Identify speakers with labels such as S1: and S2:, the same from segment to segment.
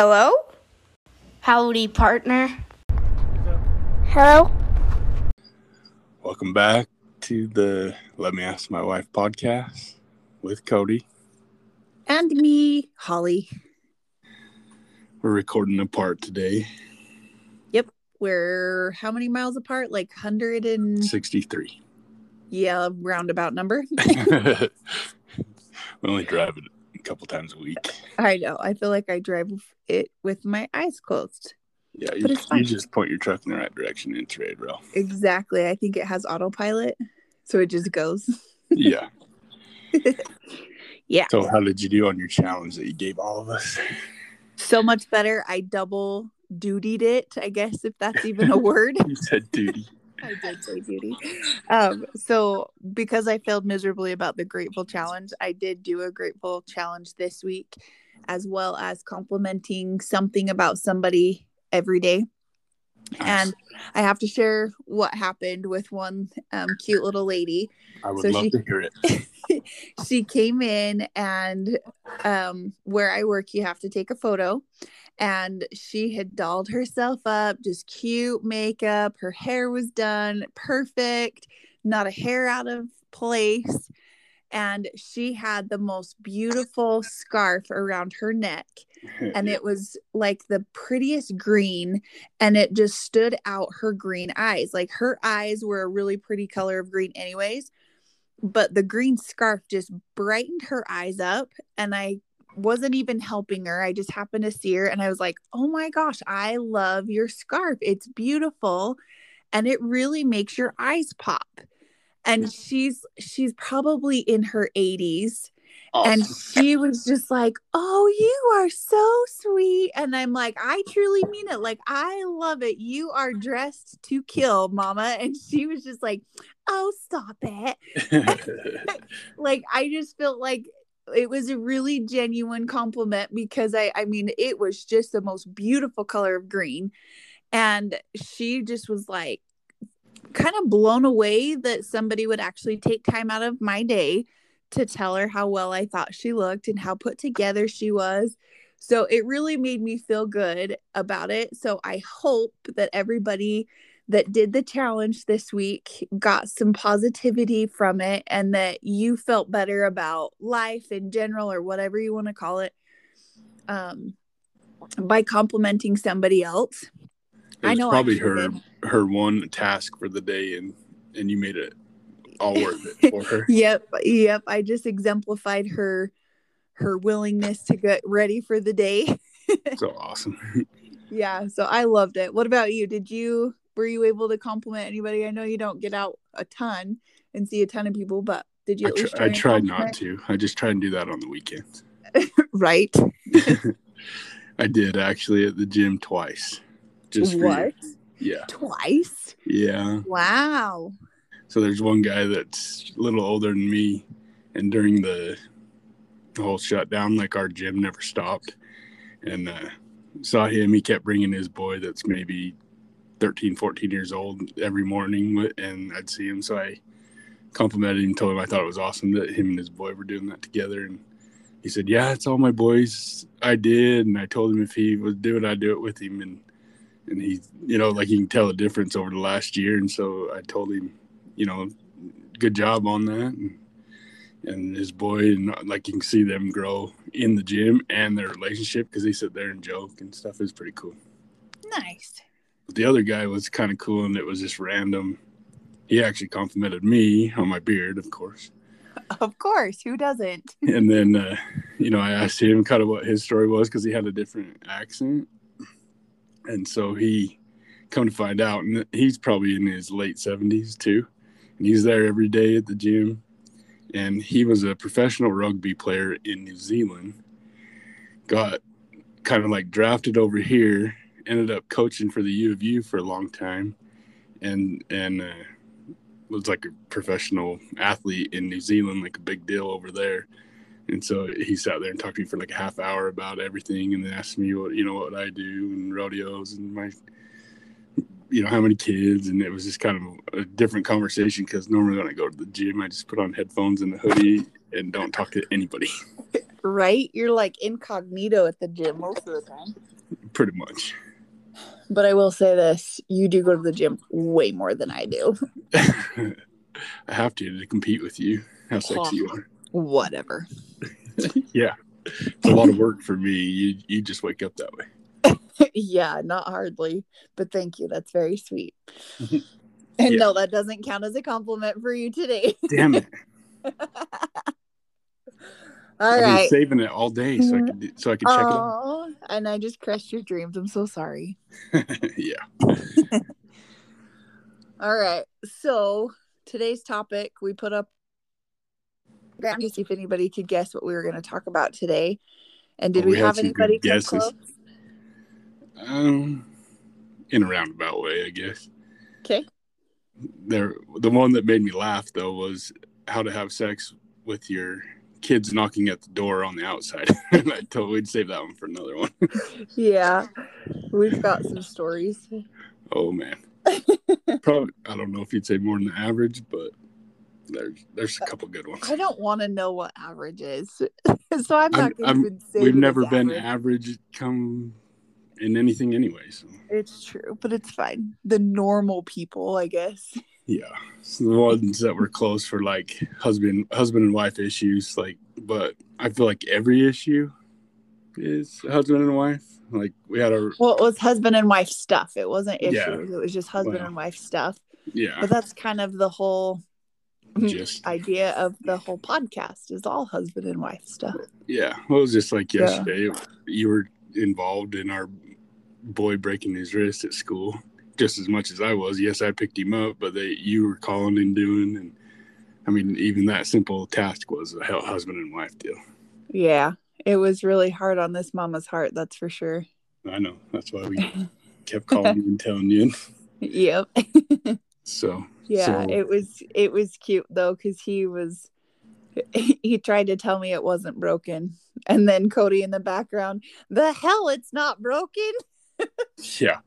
S1: Hello? Howdy, partner.
S2: Hello?
S3: Welcome back to the Let Me Ask My Wife podcast with Cody.
S4: And me, Holly.
S3: We're recording apart today,
S4: Yep. We're how many miles apart? Like
S3: 163.
S4: yeah, roundabout number.
S3: we only drive it a couple times a week.
S4: I know. I feel like I drive it with my eyes closed.
S3: Yeah, you, you just point your truck in the right direction and it's ready to roll.
S4: Exactly. I think it has autopilot. So it just goes.
S3: Yeah.
S4: Yeah.
S3: So, how did you do on your challenge that you gave all of us?
S4: So much better. I double dutied it, I guess, if that's even a word.
S3: You said duty.
S4: I did say duty. Um, so because I failed miserably about the grateful challenge, I did do a grateful challenge this week, as well as complimenting something about somebody every day. And I have to share what happened with one um, cute little lady.
S3: I would
S4: so
S3: love
S4: she-
S3: to hear it.
S4: she came in and um where I work you have to take a photo and she had dolled herself up just cute makeup her hair was done perfect not a hair out of place and she had the most beautiful scarf around her neck and it was like the prettiest green and it just stood out her green eyes. Like her eyes were a really pretty color of green anyways but the green scarf just brightened her eyes up and i wasn't even helping her i just happened to see her and i was like oh my gosh i love your scarf it's beautiful and it really makes your eyes pop and she's she's probably in her 80s and she was just like, Oh, you are so sweet. And I'm like, I truly mean it. Like, I love it. You are dressed to kill, mama. And she was just like, Oh, stop it. Like, I just felt like it was a really genuine compliment because I, I mean, it was just the most beautiful color of green. And she just was like, kind of blown away that somebody would actually take time out of my day to tell her how well I thought she looked and how put together she was. So it really made me feel good about it. So I hope that everybody that did the challenge this week got some positivity from it and that you felt better about life in general or whatever you want to call it um by complimenting somebody else.
S3: It
S4: I know
S3: probably
S4: sure
S3: her
S4: did.
S3: her one task for the day, and and you made it all worth it for her.
S4: Yep, yep. I just exemplified her her willingness to get ready for the day.
S3: so awesome.
S4: Yeah, so I loved it. What about you? Did you were you able to compliment anybody? I know you don't get out a ton and see a ton of people, but did you
S3: I, tr-
S4: least
S3: I
S4: try and
S3: tried not to. I just try and do that on the weekends.
S4: Right.
S3: I did actually at the gym twice. Just for
S4: what?
S3: Yeah.
S4: Twice?
S3: Yeah.
S4: Wow.
S3: So there's one guy that's a little older than me, and during the whole shutdown, like our gym never stopped, and uh, saw him. He kept bringing his boy that's maybe 13, 14 years old every morning, and I'd see him. So I complimented him, told him I thought it was awesome that him and his boy were doing that together, and he said, "Yeah, it's all my boys. I did." And I told him if he would do it, I'd do it with him, and and he, you know, like you can tell the difference over the last year, and so I told him you know, good job on that. And, and his boy, and like you can see them grow in the gym and their relationship because they sit there and joke and stuff is pretty cool.
S4: Nice.
S3: But the other guy was kind of cool and it was just random. He actually complimented me on my beard, of course.
S4: Of course, who doesn't?
S3: And then, uh, you know, I asked him kind of what his story was because he had a different accent. And so he come to find out, and he's probably in his late 70s too. And he's there every day at the gym. And he was a professional rugby player in New Zealand. Got kind of like drafted over here, ended up coaching for the U of U for a long time, and and uh, was like a professional athlete in New Zealand, like a big deal over there. And so he sat there and talked to me for like a half hour about everything, and then asked me what you know what I do and rodeos and my, you know, how many kids, and it was just kind of a different conversation because normally when I go to the gym, I just put on headphones and a hoodie and don't talk to anybody.
S4: Right? You're like incognito at the gym most of the time.
S3: Pretty much.
S4: But I will say this you do go to the gym way more than I do.
S3: I have to to compete with you. How sexy you are.
S4: Whatever.
S3: Yeah. It's a lot of work for me. You you just wake up that way.
S4: yeah, not hardly. But thank you. That's very sweet. And
S3: Yeah.
S4: no, that doesn't count as a compliment for you today.
S3: Damn it.
S4: All
S3: I've
S4: right.
S3: been saving it all day so I could so I could check it.
S4: Oh, and I just crushed your dreams. I'm so sorry.
S3: yeah.
S4: All right. So today's topic, we put up to see if anybody could guess what we were going to talk about today. And did
S3: Oh,
S4: we,
S3: we
S4: have anybody come
S3: guesses.
S4: close?
S3: Um in a roundabout way, I guess.
S4: Okay.
S3: There the one that made me laugh though was how to have sex with your kids knocking at the door on the outside. and I told we'd save that one for another one.
S4: Yeah. We've got some stories.
S3: Oh man. Probably I don't know if you'd say more than the average, but there's there's a couple good ones.
S4: I don't want to know what average is. so I'm not
S3: I'm-
S4: going to say
S3: We've never been
S4: average.
S3: average come in anything anyway, so
S4: It's true, but it's fine. The normal people, I guess.
S3: Yeah. So the ones that were close for like husband husband and wife issues, like but I feel like every issue is husband and wife. Like we had a
S4: Well, it was husband and wife stuff. It wasn't issues.
S3: Yeah.
S4: It was just husband
S3: Well.
S4: and wife stuff.
S3: yeah,
S4: But that's kind of the whole
S3: just
S4: idea of the whole podcast is all husband and wife stuff.
S3: yeah. Well, it was just like
S4: Yeah.
S3: yesterday. You were involved in our boy breaking his wrist at school just as much as I was. Yes, I picked him up, but they you were calling and doing, and I mean, even that simple task was a hell husband and wife deal.
S4: Yeah. It was really hard on this mama's heart, that's for sure.
S3: I know. That's why we kept calling you and telling you.
S4: Yep.
S3: So
S4: yeah,
S3: so-
S4: it was it was cute though cuz he was he tried to tell me it wasn't broken. And then Cody in the background, the hell it's not broken.
S3: yeah,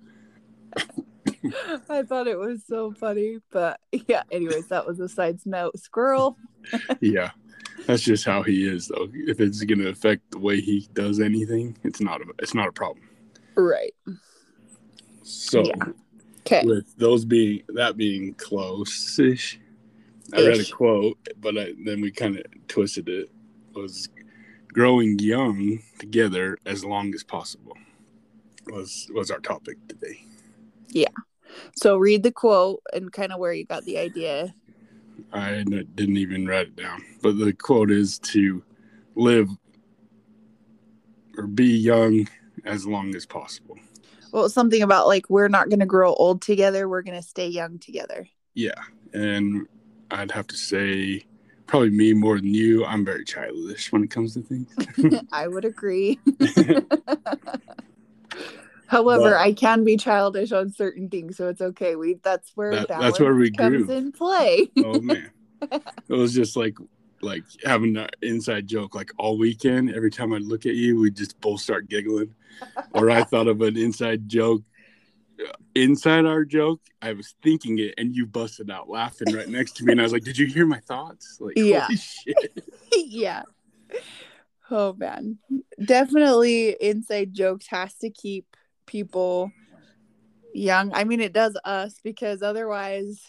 S4: I thought it was so funny, but yeah, anyways, that was a side note. Squirrel.
S3: yeah. That's just how he is, though. If it's going to affect the way he does anything, it's not a it's not a problem.
S4: Right.
S3: So
S4: Yeah. Okay.
S3: with those being that being close-ish, I read a quote, but I, then we kind of twisted it. Was growing young together as long as possible was was our topic today.
S4: So read the quote and kind of where you got the idea.
S3: I didn't even write it down, but the quote is to live or be young as long as possible.
S4: Well, something about like we're not going to grow old together. We're going to stay young together.
S3: Yeah, and I'd have to say probably me more than you. I'm very childish when it comes to things.
S4: I would agree. However,
S3: But-
S4: I can be childish on certain things, so it's okay. We that's where
S3: That- that's where we
S4: comes
S3: grew.
S4: in play.
S3: oh man, it was just like like having an inside joke like all weekend. Every time I look at you, we just both start giggling. Or I thought of an inside joke. uh, Inside our joke, I was thinking it, and you busted out laughing right next to me, and I was like, "Did you hear my thoughts?" Like,
S4: Yeah. yeah. Oh man. Definitely inside jokes has to keep people young. I mean it does us because otherwise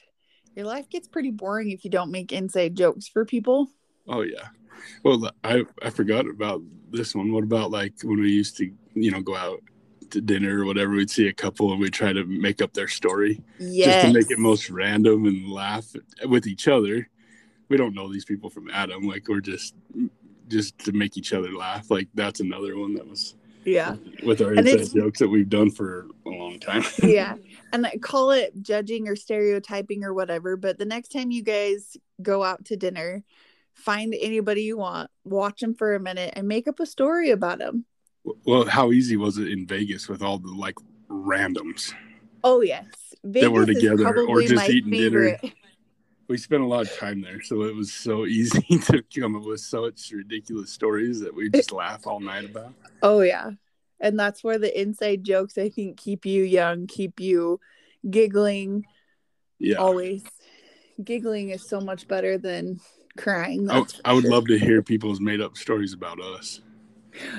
S4: your life gets pretty boring if you don't make inside jokes for people.
S3: Oh yeah. Well, I I forgot about this one. What about like when we used to, you know, go out to dinner or whatever? We'd see a couple and we'd try to make up their story
S4: Yes.
S3: just to make it most random and laugh with each other. We don't know these people from Adam. Like we're just just to make each other laugh. Like that's another one that was
S4: Yeah.
S3: with our
S4: And
S3: inside jokes that we've done for a long time.
S4: yeah and I call it judging or stereotyping or whatever but the next time you guys go out to dinner find anybody you want watch them for a minute and make up a story about them
S3: well, how easy was it in Vegas with all the like randoms?
S4: oh yes Vegas
S3: were
S4: is
S3: together or just eating dinner. We spent a lot of time there, so it was so easy to come up with such ridiculous stories that we just laugh all night about.
S4: oh yeah and that's where the inside jokes i think keep you young keep you giggling
S3: Yeah,
S4: always giggling is so much better than crying.
S3: I, I would
S4: sure.
S3: love to hear people's made up stories about us.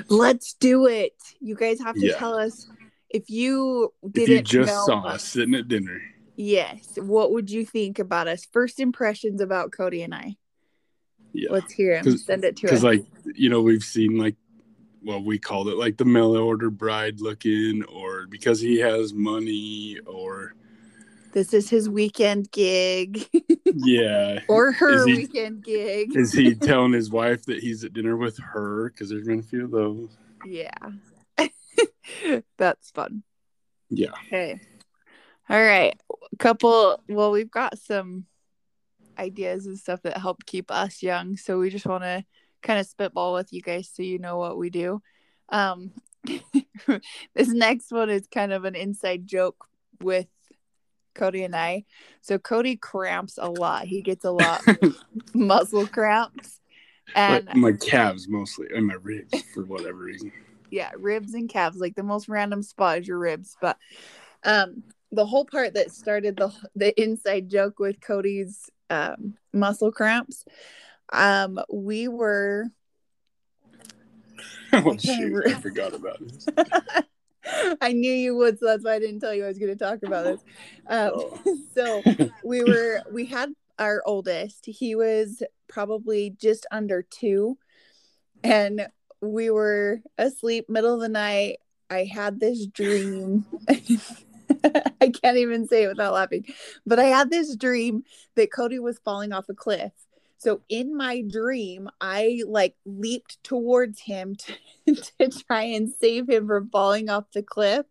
S4: Let's do it. You guys have to
S3: Yeah.
S4: tell us if you didn't if
S3: you just saw
S4: us
S3: sitting at dinner,
S4: Yes. What would you think about us? First impressions about Cody and I.
S3: yeah,
S4: Let's hear him. Send it to us.
S3: because like you know we've seen like well we called it like the mail order bride looking, or because he has money, or
S4: this is his weekend gig
S3: yeah,
S4: or her
S3: he-
S4: weekend gig.
S3: is he telling his wife that he's at dinner with her? Because there's been a few of those.
S4: Yeah. That's fun.
S3: Yeah,
S4: Okay. All right. A couple well, we've got some ideas and stuff that help keep us young. So we just want to kind of spitball with you guys so you know what we do. Um this next one is kind of an inside joke with Cody and I. So Cody cramps a lot. He gets a lot of muscle cramps. And
S3: like my calves mostly and my ribs for whatever reason.
S4: yeah, ribs and calves, like the most random spot is your ribs. But um the whole part that started the the inside joke with Cody's um muscle cramps, um, we were
S3: oh shoot, I forgot about this.
S4: I knew you would, so that's why I didn't tell you I was going to talk about this. Um,
S3: Oh.
S4: so we were, we had our oldest. He was probably just under two, and we were asleep middle of the night. I had this dream. I can't even say it without laughing, but I had this dream that Cody was falling off a cliff. So in my dream, I like leaped towards him to, to try and save him from falling off the cliff.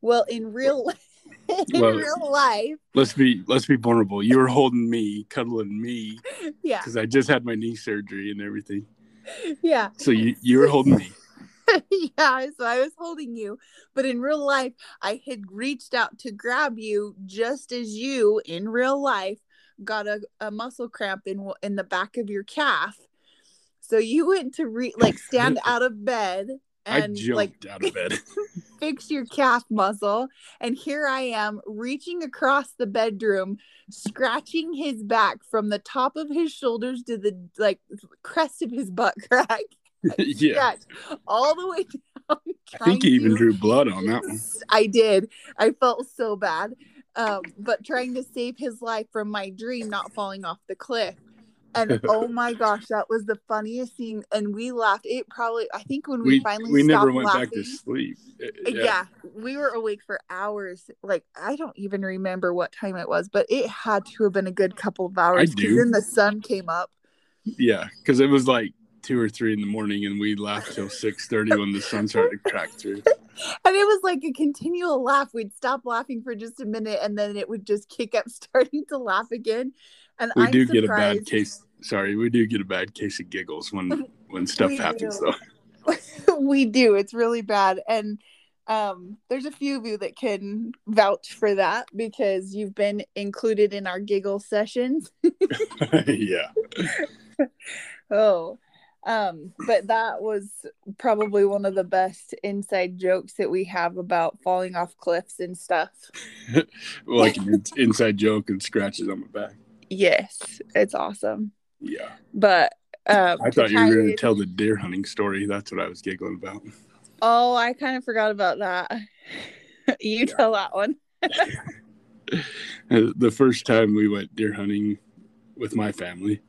S4: Well, in real in
S3: Well-
S4: real life,
S3: Let's be let's be vulnerable. You were holding me, cuddling me,
S4: yeah,
S3: because I just had my knee surgery and everything.
S4: yeah,
S3: So you you were holding me.
S4: yeah. So I was holding you, but in real life, I had reached out to grab you just as you in real life got a, a muscle cramp in in the back of your calf. So you went to re- like stand out of bed
S3: I
S4: and
S3: jumped
S4: like
S3: out of bed.
S4: fix your calf muscle. And here I am reaching across the bedroom, scratching his back from the top of his shoulders to the like crest of his butt crack.
S3: yeah.
S4: All the way down.
S3: I think
S4: he
S3: even
S4: to-
S3: drew blood on that one.
S4: I did. I felt so bad. Um, but trying to save his life from my dream not falling off the cliff. And oh my gosh, that was the funniest scene. And we laughed. It probably, I think when we,
S3: We
S4: finally
S3: we never went
S4: laughing,
S3: back to sleep. Uh,
S4: yeah. we were awake for hours. Like I don't even remember what time it was, but it had to have been a good couple of hours.
S3: do.
S4: Then the sun came up.
S3: Yeah, because it was like two or three in the morning, and we laughed till six thirty when the sun started to crack through.
S4: And it was like a continual laugh. We'd stop laughing for just a minute and then it would just kick up starting to laugh again. And
S3: We
S4: I'm
S3: do get a bad case. Sorry, we do get a bad case of giggles when when stuff happens.
S4: do.
S3: Though
S4: we do. It's really bad. And um, there's a few of you that can vouch for that because you've been included in our giggle sessions.
S3: yeah,
S4: Oh, um, but that was probably one of the best inside jokes that we have about falling off cliffs and stuff.
S3: like an inside joke and scratches on my back.
S4: Yes, it's awesome.
S3: Yeah,
S4: But um,
S3: I thought you were going to tell the deer hunting story. That's what I was giggling about.
S4: Oh, I kind of forgot about that. you tell that one.
S3: The first time we went deer hunting with my family,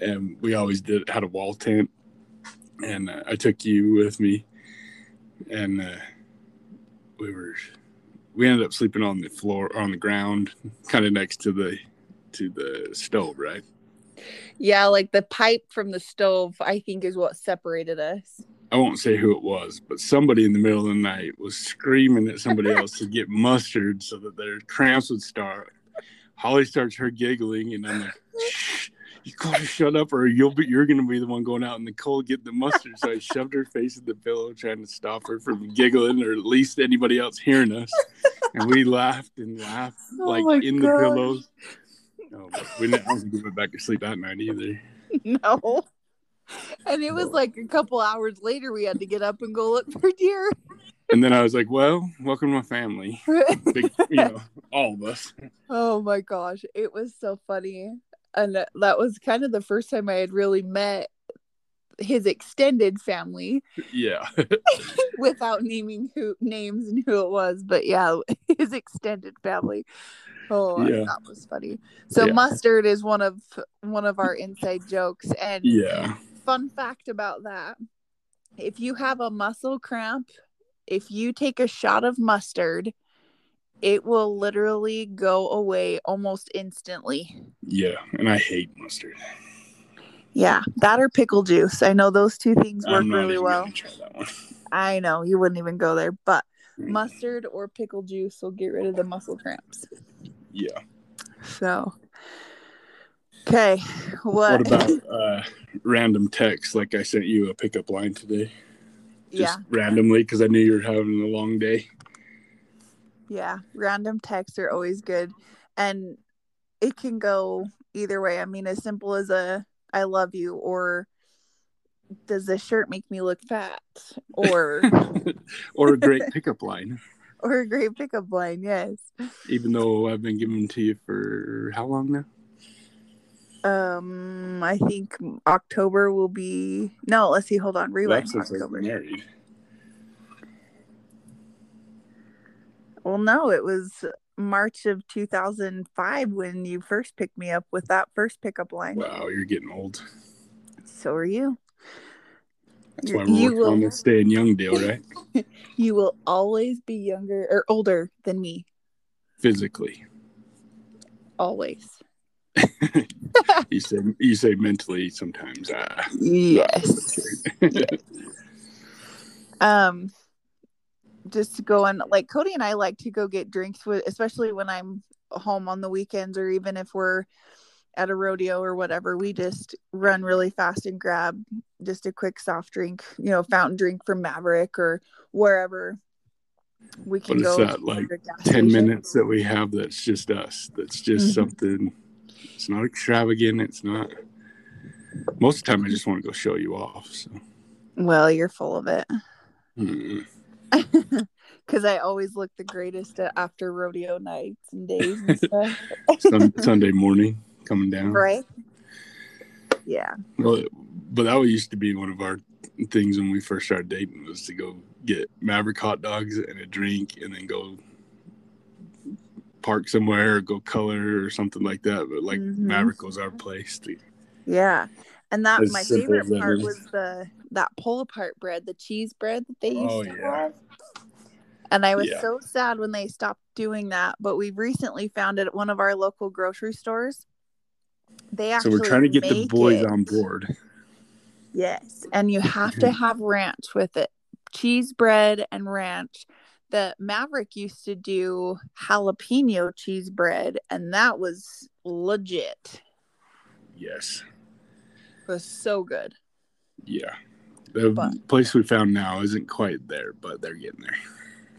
S3: and we always did had a wall tent, and uh, I took you with me, and uh, we were we ended up sleeping on the floor on the ground, kind of next to the to the stove, right?
S4: Yeah, like the pipe from the stove, I think, is what separated us.
S3: I won't say who it was, but somebody in the middle of the night was screaming at somebody else to get mustard so that their cramps would start. Holly starts her giggling, and I'm like, Shh, "You gotta shut up, or you'll be you're gonna be the one going out in the cold getting the mustard." So I shoved her face in the pillow, trying to stop her from giggling, or at least anybody else hearing us. And we laughed and laughed
S4: Oh
S3: like in the
S4: gosh.
S3: pillows. No, we didn't I wasn't going back to sleep that night either.
S4: no. And it was like a couple hours later, we had to get up and go look for deer.
S3: And then I was like, "Well, welcome to my family." Big, you know, all of us.
S4: oh my gosh, it was so funny. And that was kind of the first time I had really met his extended family.
S3: Yeah.
S4: without naming who names and who it was, but yeah, his extended family. Oh, yeah. that was funny. So yeah. mustard is one of one of our inside jokes and
S3: yeah.
S4: Fun fact about that. If you have a muscle cramp, if you take a shot of mustard, it will literally go away almost instantly.
S3: Yeah, and I hate mustard.
S4: Yeah, that or pickle juice. I know those two things work really well. I know you wouldn't even go there, but mm. mustard or pickle juice will get rid of the muscle cramps.
S3: Yeah.
S4: So, okay, what?
S3: What about uh, random text? Like I sent you a pickup line today. Just yeah. randomly because I knew you were having a long day.
S4: Yeah, random texts are always good, and it can go either way. I mean, as simple as a "I love you" or "Does this shirt make me look fat?" or
S3: or a great pickup line.
S4: Or a great pickup line, yes.
S3: Even though I've been giving them to you for how long now?
S4: Um, I think October will be. No, let's see. Hold on. Rewind.
S3: October. Married.
S4: Well, no, it was March of 2005 when you first picked me up with that first pickup line.
S3: Wow, you're getting old.
S4: So are you.
S3: That's why we're you working will, on this staying young deal, right?
S4: you will always be younger or older than me.
S3: Physically.
S4: Always.
S3: you say you say mentally sometimes. Uh,
S4: yes. yes. Um just to go on like Cody and I like to go get drinks with especially when I'm home on the weekends or even if we're at a rodeo or whatever, we just run really fast and grab just a quick soft drink, you know, fountain drink from Maverik or wherever we can
S3: what
S4: go.
S3: What is that like 10 station. minutes that we have that's just us? That's just mm-hmm. something, it's not extravagant. It's not, most of the time I just want to go show you off. So,
S4: well, you're full of it. Mm-hmm because I always look the greatest after rodeo nights and days and stuff.
S3: Sunday morning coming down,
S4: right? Yeah.
S3: Well, but that used to be one of our things when we first started dating was to go get Maverik hot dogs and a drink, and then go park somewhere or go color or something like that. But like mm-hmm. Maverik was our place. To,
S4: yeah, and that my favorite part was the that pull apart bread, the cheese bread that they oh, used oh, to yeah. have. And I was yeah. so sad when they stopped doing that, but we recently found it at one of our local grocery stores. They actually
S3: So we're trying to get the boys it. on board.
S4: Yes, and you have to have ranch with it. Cheese bread and ranch. The Maverik used to do jalapeno cheese bread and that was legit.
S3: Yes.
S4: It was so good.
S3: Yeah. The but, place we found now isn't quite there, but they're getting there.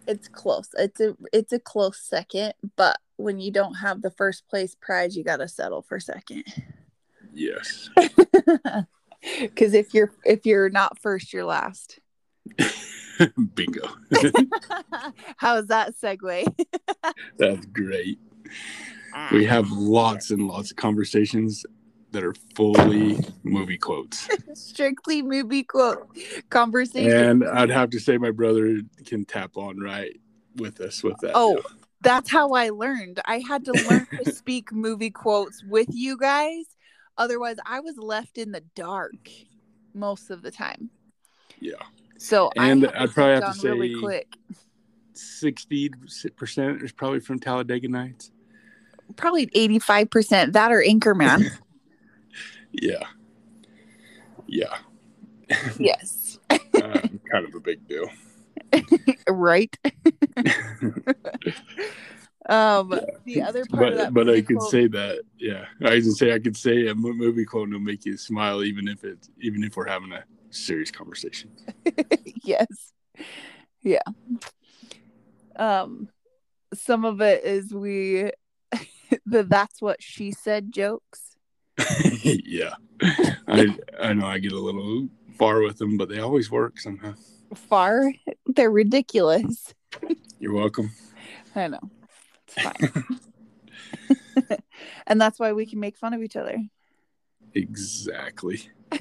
S4: It's close. It's a it's a close second, but when you don't have the first place prize, you got to settle for second.
S3: Yes.
S4: Cuz if you're if you're not first, you're last.
S3: Bingo.
S4: How's that segue?
S3: That's great. Ah. We have lots and lots of conversations that are fully movie quotes.
S4: Strictly movie quote conversation.
S3: And I'd have to say my brother can tap on right with us with that.
S4: Oh, that's how I learned. I had to learn to speak movie quotes with you guys. Otherwise, I was left in the dark most of the time.
S3: Yeah.
S4: So
S3: and I'd probably have to say really quick. Sixty percent is probably from Talladega Nights.
S4: Probably eighty-five percent that or Anchorman.
S3: Yeah. Yeah.
S4: Yes.
S3: uh, kind of a big deal.
S4: right. um yeah. the other part
S3: but,
S4: of that
S3: but i could quote... say that yeah i can say i could say a movie quote will make you smile even if it's even if we're having a serious conversation
S4: yes yeah um some of it is we the that's what she said jokes
S3: yeah, I I know I get a little far with them, but they always work somehow.
S4: Far? They're ridiculous.
S3: You're welcome.
S4: I know. It's fine. and that's why we can make fun of each other.
S3: Exactly.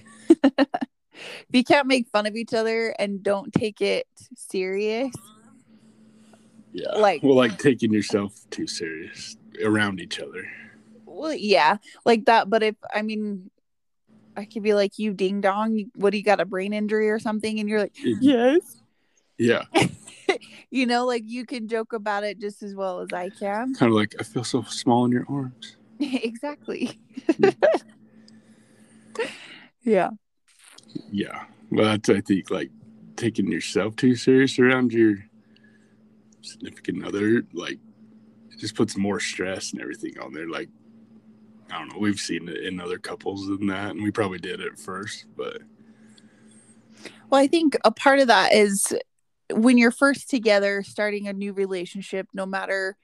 S4: If you can't make fun of each other and don't take it serious,
S3: Yeah.
S4: Like-
S3: well, like taking yourself too serious around each other.
S4: Well, yeah, like that. But if I mean, I could be like, you ding dong, what do you got a brain injury or something? And you're like, mm-hmm. yes.
S3: Yeah.
S4: You know, like you can joke about it just as well as I can.
S3: Kind of like I feel so small in your arms.
S4: exactly. yeah.
S3: Yeah. Well, that's I think like taking yourself too serious around your significant other, like it just puts more stress and everything on there. Like I don't know, we've seen it in other couples than that, and we probably did it first, but
S4: Well, I think a part of that is when you're first together, starting a new relationship, no matter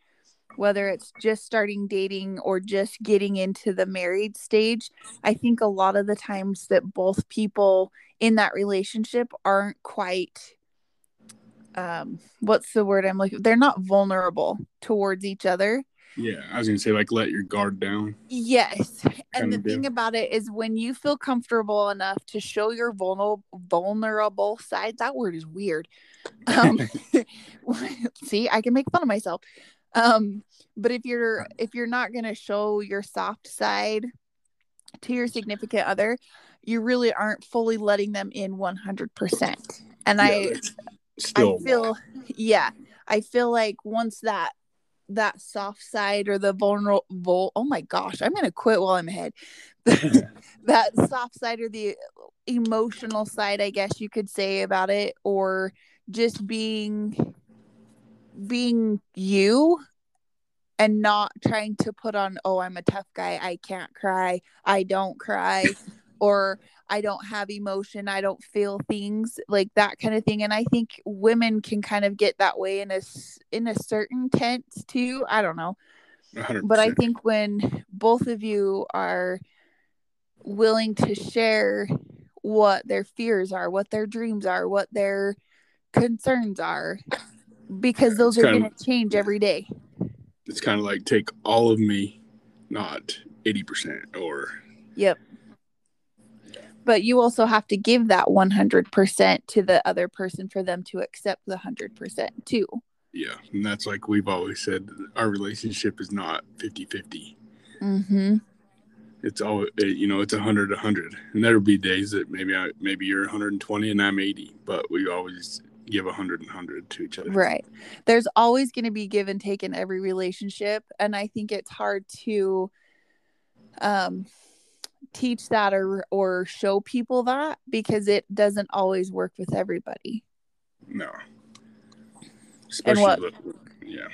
S4: whether it's just starting dating or just getting into the married stage, I think a lot of the times that both people in that relationship aren't quite um what's the word I'm looking they're not vulnerable towards each other.
S3: Yeah, I was gonna say like let your guard down.
S4: Yes. And the thing
S3: deal.
S4: about it is when you feel comfortable enough to show your vulnerable vulnerable side, that word is weird. Um see, I can make fun of myself. Um but if you're if you're not going to show your soft side to your significant other, you really aren't fully letting them in 100%. And
S3: Yeah,
S4: I
S3: still
S4: I feel yeah, I feel like once that that soft side or the vulnerable oh my gosh, I'm gonna quit while I'm ahead. that soft side or the emotional side, I guess you could say about it, or just being being you and not trying to put on, oh, I'm a tough guy, I can't cry, I don't cry, or I don't have emotion, I don't feel things like that kind of thing. And I think women can kind of get that way in a in a certain tense too. I don't know,
S3: 100%.
S4: but I think when both of you are willing to share what their fears are, what their dreams are, what their concerns are, because those
S3: It's
S4: are going to change every day.
S3: it's kind of like take all of me, not eighty percent, or
S4: Yep. But you also have to give that 100% to the other person for them to accept the 100% too.
S3: yeah, and that's like we've always said, our relationship is not 50-50.
S4: Mm-hmm.
S3: It's all you know. It's a hundred, a hundred, and there'll be days that maybe I maybe you're 120 and I'm 80, but we always give a hundred and hundred to each other.
S4: Right. There's always going to be give and take in every relationship. And I think it's hard to um, teach that or, or show people that because it doesn't always work with everybody.
S3: No. Especially
S4: what-
S3: the- yeah.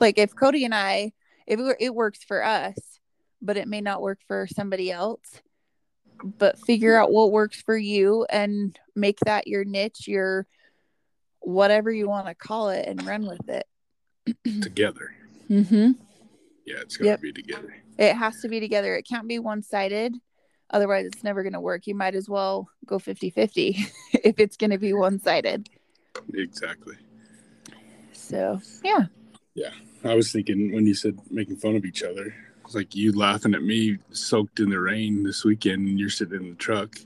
S4: like if Cody and I, if it, it works for us, but it may not work for somebody else. But figure out what works for you and make that your niche, your whatever you want to call it, and run with it.
S3: Together.
S4: Mm-hmm.
S3: Yeah, it's gotta
S4: Yep.
S3: be together.
S4: It has to be together. It can't be one sided. Otherwise, it's never going to work. You might as well go 50 50 if it's going to be one sided.
S3: Exactly.
S4: So, yeah. Yeah.
S3: I was thinking when you said making fun of each other, it's like you laughing at me soaked in the rain this weekend and you're sitting in the truck.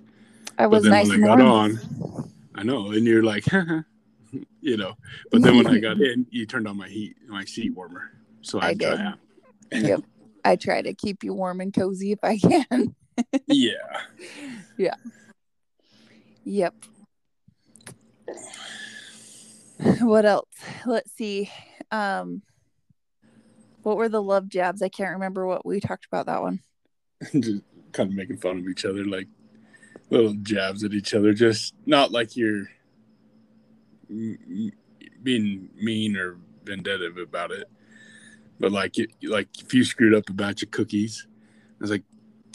S4: I was But
S3: then
S4: nice
S3: when I got on, I know, and you're like, you know. But then when I got in, you turned on my heat, my seat warmer, so I,
S4: I
S3: dry out.
S4: Yep. I try to keep you warm and cozy if I can.
S3: Yeah, Yeah.
S4: Yep. What else? Let's see. Um what were the love jabs? I can't remember what we talked about that one.
S3: just kind of making fun of each other, like little jabs at each other. Just not like you're m- m- being mean or vindictive about it, but like it, like if you screwed up a batch of cookies, I was like,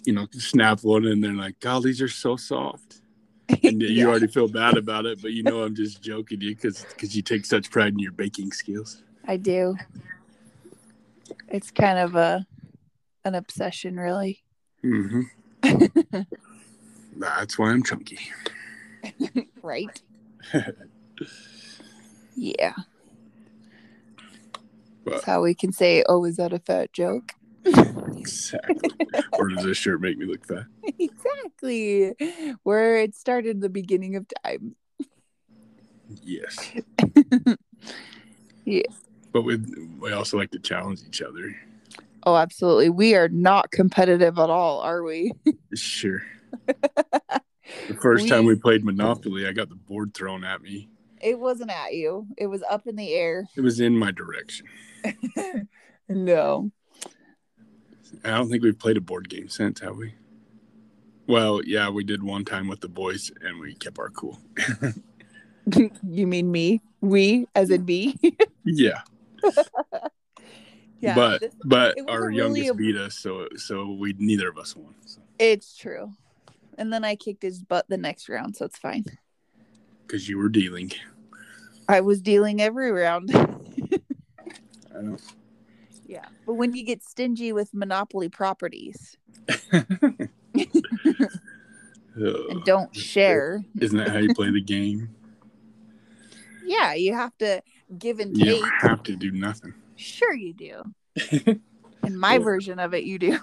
S3: you know, snap one and they're like, "God, these are so soft." and you already feel bad about it, but you know I'm just joking you because because you take such pride in your baking skills.
S4: I do. It's kind of a an obsession really.
S3: Mm-hmm. That's why I'm chunky.
S4: right? yeah.
S3: But
S4: That's how we can say, oh, is that a fat joke?
S3: exactly. or does this shirt make me look fat?
S4: exactly. Where it started the beginning of time.
S3: Yes.
S4: Yeah.
S3: But we we also like to challenge each other.
S4: Oh, absolutely. We are not competitive at all, are we?
S3: Sure. The first
S4: We-
S3: time we played Monopoly, I got the board thrown at me.
S4: It wasn't at you. It was up in the air.
S3: It was in my direction.
S4: no.
S3: I don't think we've played a board game since, have we? Well, yeah, we did one time with the boys and we kept our cool.
S4: you mean me? We, as in me?
S3: yeah.
S4: yeah.
S3: but
S4: this-
S3: but our
S4: really
S3: youngest
S4: a-
S3: beat us, so so we neither of us won. So.
S4: it's true. And then I kicked his butt the next round, so it's fine.
S3: Because you were dealing.
S4: I was dealing every round. Yeah. But when you get stingy with monopoly properties and don't share,
S3: Isn't that how you play the game?
S4: yeah, you have to give and
S3: You
S4: take.
S3: don't have to do nothing.
S4: Sure, you do. In my version of it, you do.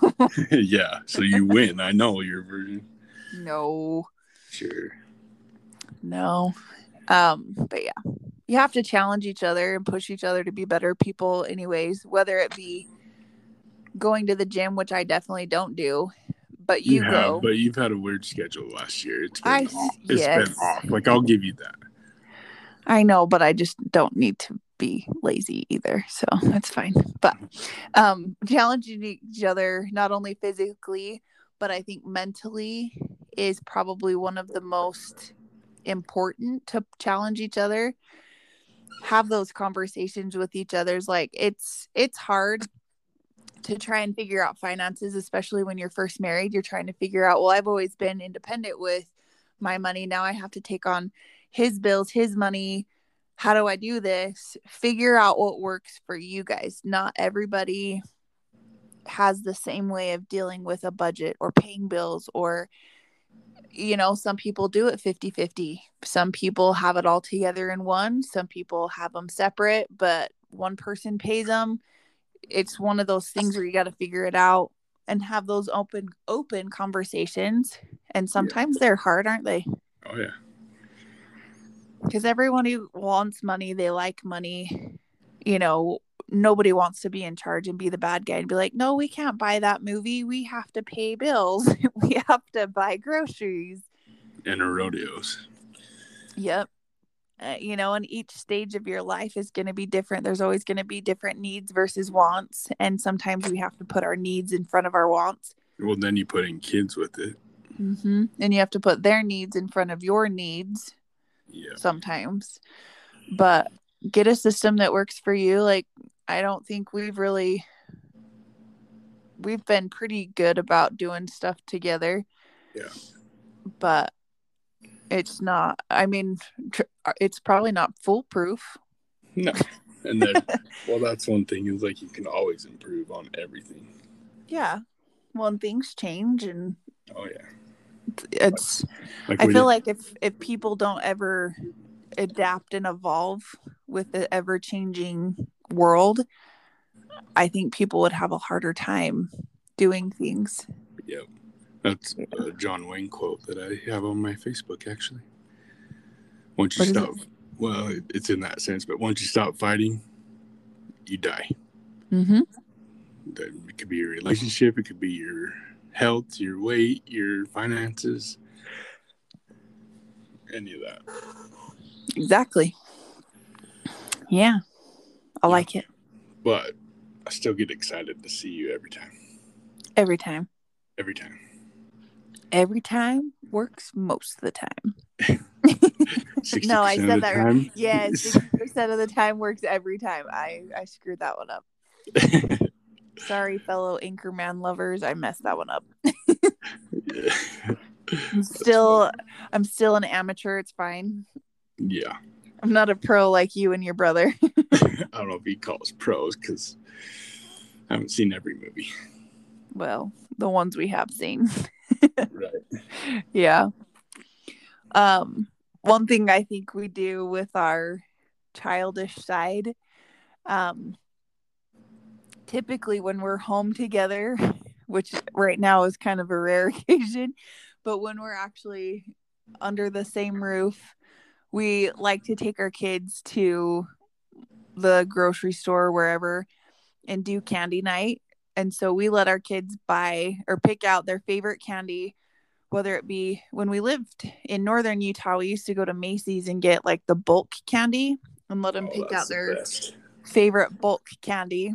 S3: yeah, so you win. I know your version.
S4: no,
S3: Sure.
S4: no. Um, but yeah, you have to challenge each other and push each other to be better people, anyways, whether it be going to the gym, which I definitely don't do, but you,
S3: You,
S4: go.
S3: have, but you've had a weird schedule last year. It's been
S4: I-
S3: off. It's
S4: yes.
S3: been off. Like I'll give you that.
S4: I know, but I just don't need to be lazy either. So that's fine. But um challenging each other not only physically, but I think mentally is probably one of the most important to challenge each other. Have those conversations with each other's like it's it's hard to try and figure out finances, especially when you're first married. You're trying to figure out, well, I've always been independent with my money. Now I have to take on his bills, his money. How do I do this? Figure out what works for you guys. Not everybody has the same way of dealing with a budget or paying bills or you know, some people do it 50-50. Some people have it all together in one. Some people have them separate, but one person pays them. It's one of those things where you got to figure it out and have those open open conversations. And sometimes they're hard, aren't they?
S3: Oh yeah.
S4: because everyone who wants money they like money you know nobody wants to be in charge and be the bad guy and be like no we can't buy that movie we have to pay bills we have to buy groceries
S3: And our rodeos.
S4: yep uh, you know and each stage of your life is going to be different there's always going to be different needs versus wants and sometimes we have to put our needs in front of our wants
S3: Well, then you put in kids with it.
S4: mm-hmm. and you have to put their needs in front of your needs
S3: Yeah.
S4: sometimes but get a system that works for you like i don't think we've really we've been pretty good about doing stuff together
S3: Yeah.
S4: but it's not i mean tr- uh, it's probably not foolproof
S3: No. And then, well, that's one thing is like you can always improve on everything.
S4: yeah well and things change and
S3: Oh yeah.
S4: it's
S3: Like
S4: i feel like if if people don't ever adapt and evolve with the ever changing world i think people would have a harder time doing things
S3: Yep. That's a John Wayne quote that I have on my Facebook actually. Once you
S4: What
S3: stop, well, it's in that sense, but once you stop fighting, you die.
S4: mm-hmm.
S3: That it could be your relationship, it could be your health, your weight, your finances, any of that.
S4: exactly yeah i like it.
S3: But I still get excited to see you every time.
S4: every time.
S3: Every time.
S4: every time works most of the time. No, I said that right. yeah 60% of the time works every time. I i screwed that one up. Sorry fellow anchorman lovers. I messed that one up. I'm still i'm still an amateur. It's fine.
S3: Yeah.
S4: I'm not a pro like you and your brother
S3: I don't know if he calls pros because I haven't seen every movie.
S4: well the ones we have seen
S3: Right.
S4: yeah um one thing i think we do with our childish side um typically when we're home together, which right now is kind of a rare occasion, but when we're actually under the same roof, we like to take our kids to the grocery store wherever and do candy night. And so we let our kids buy or pick out their favorite candy whether it be when we lived in northern Utah, we used to go to Macey's and get like the bulk candy and let them oh, pick out their the favorite bulk candy.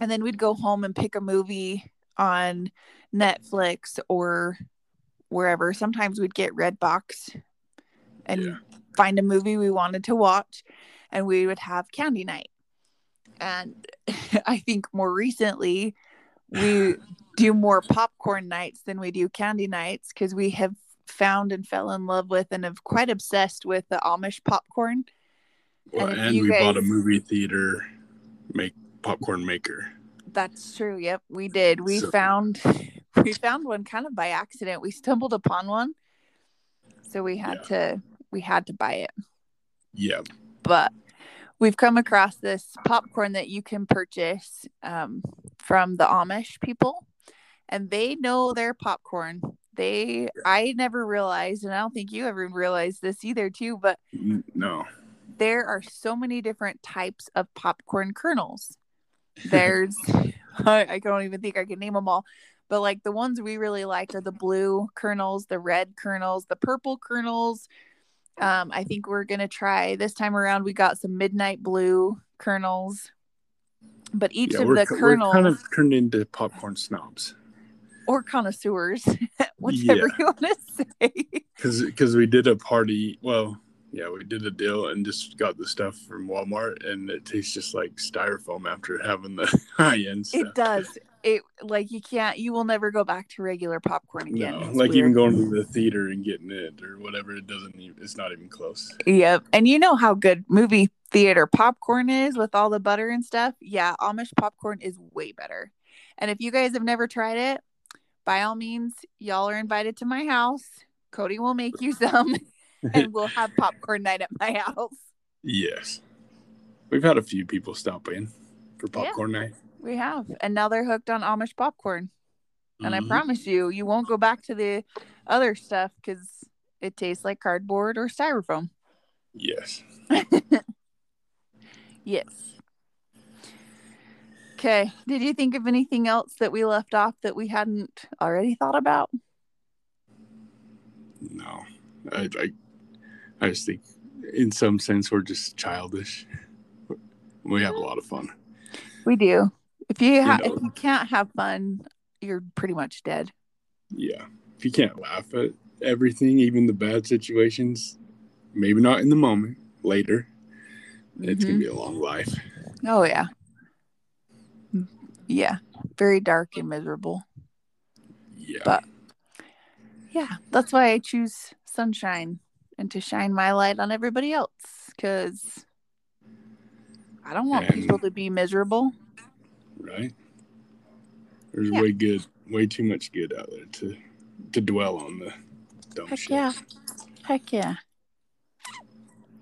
S4: And then we'd go home and pick a movie on Netflix or wherever. Sometimes we'd get Redbox and yeah. Find a movie we wanted to watch and we would have candy night. And I think more recently we do more popcorn nights than we do candy nights because we have found and fell in love with and have quite obsessed with the Amish popcorn.
S3: Well, and, and we guys, bought a movie theater make popcorn maker.
S4: That's true. Yep, we did. We so. found we found one kind of by accident. We stumbled upon one. So we had yeah. to we had to buy it.
S3: Yeah.
S4: But we've come across this popcorn that you can purchase um, from the Amish people, and they know their popcorn. They, I never realized, and I don't think you ever realized this either, too. But
S3: no,
S4: there are so many different types of popcorn kernels. There's, I, I don't even think I can name them all, but like the ones we really like are the blue kernels, the red kernels, the purple kernels um, I think we're gonna try this time around. We got some midnight blue kernels, but each yeah, of the kernels
S3: kind of turned into popcorn snobs
S4: or connoisseurs, whichever yeah. you want to say.
S3: Because because we did a party. Well, yeah, we did a deal and just got the stuff from Walmart, and it tastes just like styrofoam after having the high end stuff.
S4: It does it like you can't you will never go back to regular popcorn again.
S3: No, like weird. even going to the theater and getting it or whatever, it doesn't even it's not even close.
S4: Yep. And you know how good movie theater popcorn is with all the butter and stuff? Yeah, Amish popcorn is way better. And if you guys have never tried it, by all means, y'all are invited to my house. Cody will make you some and we'll have popcorn night at my house.
S3: Yes. We've had a few people stop in for popcorn yeah. night.
S4: We have. And now they're hooked on Amish popcorn. And mm-hmm. I promise you, you won't go back to the other stuff because it tastes like cardboard or styrofoam.
S3: Yes.
S4: yes. Okay. Did you think of anything else that we left off that we hadn't already thought about?
S3: No. I, I, I just think, in some sense, we're just childish. We have a lot of fun.
S4: We do. If you ha- you know, if you can't have fun, you're pretty much dead.
S3: Yeah. If you can't laugh at everything, even the bad situations, maybe not in the moment, later, mm-hmm. it's gonna be a long life.
S4: Oh yeah. Yeah. Very dark and miserable.
S3: Yeah.
S4: But yeah, that's why I choose sunshine and to shine my light on everybody else because I don't want and, people to be miserable
S3: right? There's yeah. way good, way too much good out there to to dwell on the dumb
S4: Heck
S3: shit.
S4: yeah. Heck yeah.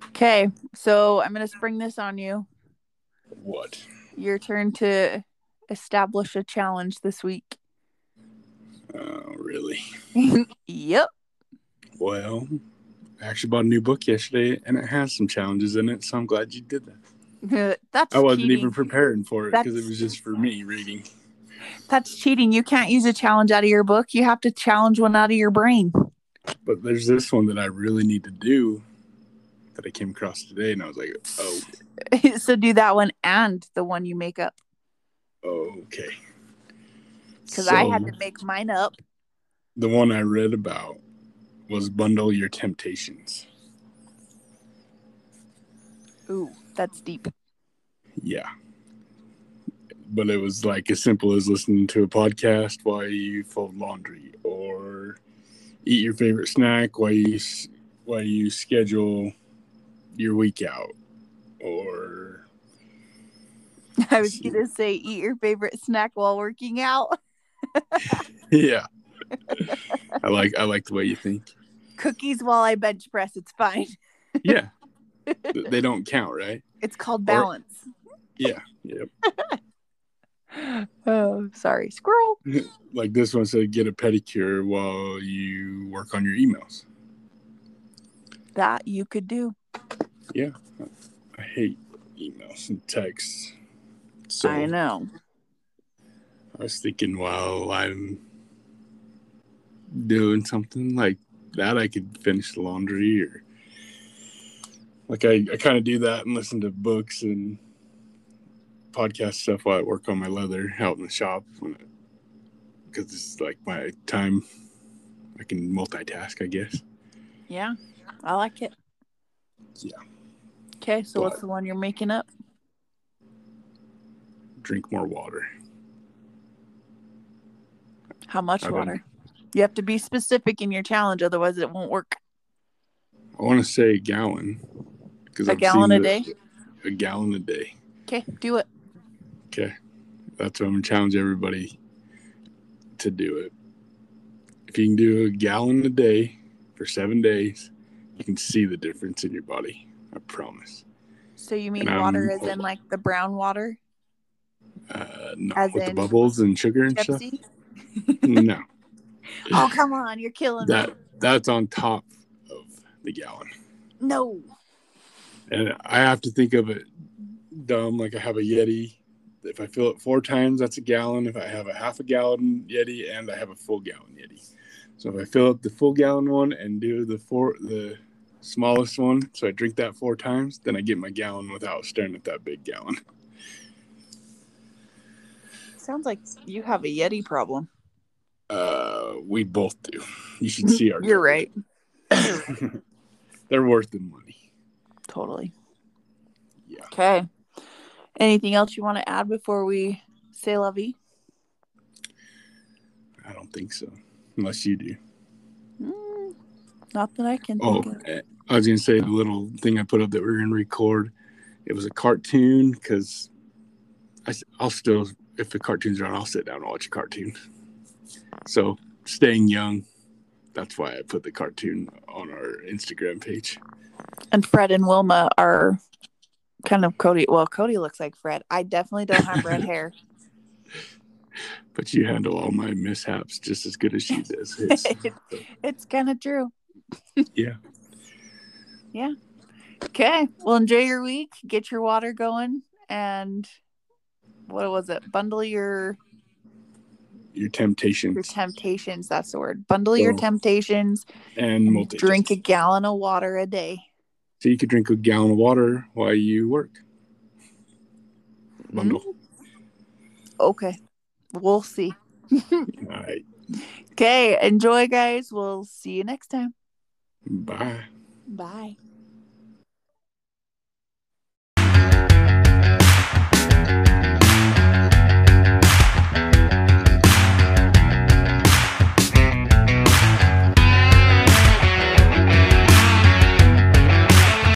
S4: Okay, so I'm gonna spring this on you.
S3: What?
S4: Your turn to establish a challenge this week.
S3: Oh, really?
S4: yep.
S3: Well, I actually bought a new book yesterday and it has some challenges in it, so I'm glad you did that.
S4: That's
S3: I wasn't cheating. even preparing for it because it was just for me reading.
S4: That's cheating. You can't use a challenge out of your book. You have to challenge one out of your brain.
S3: But there's this one that I really need to do that I came across today, and I was like, oh.
S4: so do that one and the one you make up.
S3: Okay.
S4: Because so, I had to make mine up.
S3: The one I read about was Bundle Your Temptations.
S4: Ooh that's deep.
S3: Yeah. But it was like as simple as listening to a podcast while you fold laundry or eat your favorite snack while you while you schedule your week out or
S4: I was going to say eat your favorite snack while working out.
S3: yeah. I like I like the way you think.
S4: Cookies while I bench press, it's fine.
S3: yeah. They don't count, right?
S4: It's called balance.
S3: Or, yeah. Yep.
S4: oh, sorry, squirrel.
S3: like this one said, get a pedicure while you work on your emails.
S4: That you could do.
S3: Yeah, I hate emails and texts. So
S4: I know.
S3: I was thinking while I'm doing something like that, I could finish the laundry or like I, I kind of do that and listen to books and podcast stuff while I work on my leather out in the shop because it's like my time. I can multitask, I guess.
S4: Yeah, I like it.
S3: Yeah.
S4: Okay, so
S3: But-
S4: what's the one you're making up?
S3: Drink more water.
S4: How much
S3: I've been-
S4: water? You have to be specific in your challenge, otherwise it won't work.
S3: I want to say gallon because
S4: A gallon a day.
S3: A gallon a day.
S4: Okay, do it.
S3: Okay. That's what I'm gonna challenge everybody to do it. If you can do a gallon a day for seven days, you can see the difference in your body. I promise.
S4: So you mean
S3: And,
S4: water as in like the brown water,
S3: Uh, no,
S4: As
S3: with the bubbles and sugar and stuff. No,
S4: Oh come on, you're killing
S3: that
S4: me.
S3: that's on top of the gallon,
S4: No.
S3: And I have to think of it dumb. Like I have a Yeti. If I fill it four times, that's a gallon. If I have a half a gallon Yeti and I have a full gallon Yeti, so if I fill up the full gallon one and do the four the smallest one, so I drink that four times, then I get my gallon without staring at that big gallon.
S4: Sounds like you have a Yeti problem.
S3: Uh, we both do. You should see our.
S4: You're right.
S3: They're worth the money.
S4: Totally.
S3: Yeah.
S4: Okay. Anything else you want to add before we say la vie?
S3: I don't think so, unless you do.
S4: Mm, not that I can
S3: Oh,
S4: think of.
S3: eh, I was gonna say the little thing I put up that we are gonna record. It was a cartoon because I'll still, if the cartoons are on, I'll sit down and watch a cartoon. So staying young, that's why I put the cartoon on our Instagram page.
S4: And Fred and Wilma are kind of Cody. Well, Cody looks like Fred. I definitely don't have red hair.
S3: But you handle all my mishaps just as good as she does. It's,
S4: It's kind of true.
S3: yeah.
S4: Yeah. Okay. Well, enjoy your week. Get your water going. And what was it? Bundle your
S3: Your temptations
S4: your temptations. That's the word. Bundle your
S3: Oh.
S4: temptations.
S3: and multi.
S4: Drink a gallon of water a day.
S3: So you could drink a gallon of water while you work.
S4: Mm-hmm.
S3: Bundle.
S4: Okay. We'll see.
S3: All right.
S4: Okay. Enjoy, guys. We'll see you next time.
S3: Bye.
S4: Bye.